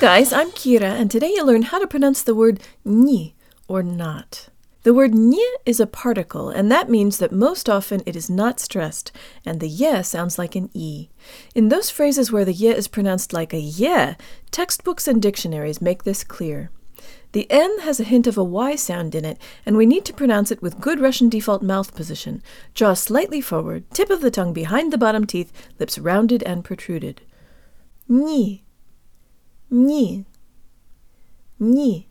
guys, I'm Kira, and today you'll learn how to pronounce the word ni, or not. The word nye is a particle, and that means that most often it is not stressed, and the ye sounds like an e. In those phrases where the ye is pronounced like a ye, textbooks and dictionaries make this clear. The N has a hint of a Y sound in it, and we need to pronounce it with good Russian default mouth position. Jaw slightly forward, tip of the tongue behind the bottom teeth, lips rounded and protruded. Ni. Ni. Ni.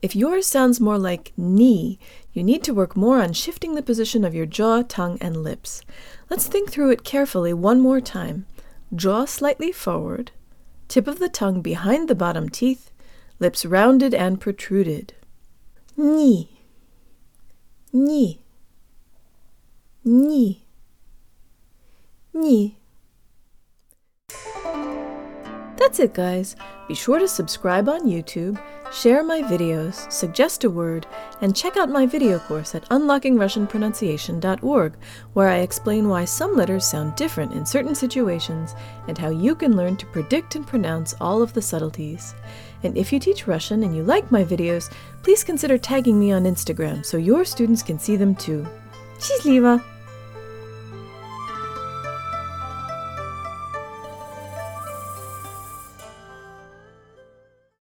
If yours sounds more like ni, you need to work more on shifting the position of your jaw, tongue, and lips. Let's think through it carefully one more time. Jaw slightly forward, tip of the tongue behind the bottom teeth, lips rounded and protruded. Ni. Ni. Ni. Ni. That's it, guys. Be sure to subscribe on YouTube, share my videos, suggest a word, and check out my video course at unlockingrussianpronunciation.org, where I explain why some letters sound different in certain situations and how you can learn to predict and pronounce all of the subtleties. And if you teach Russian and you like my videos, please consider tagging me on Instagram so your students can see them too. Счастливо!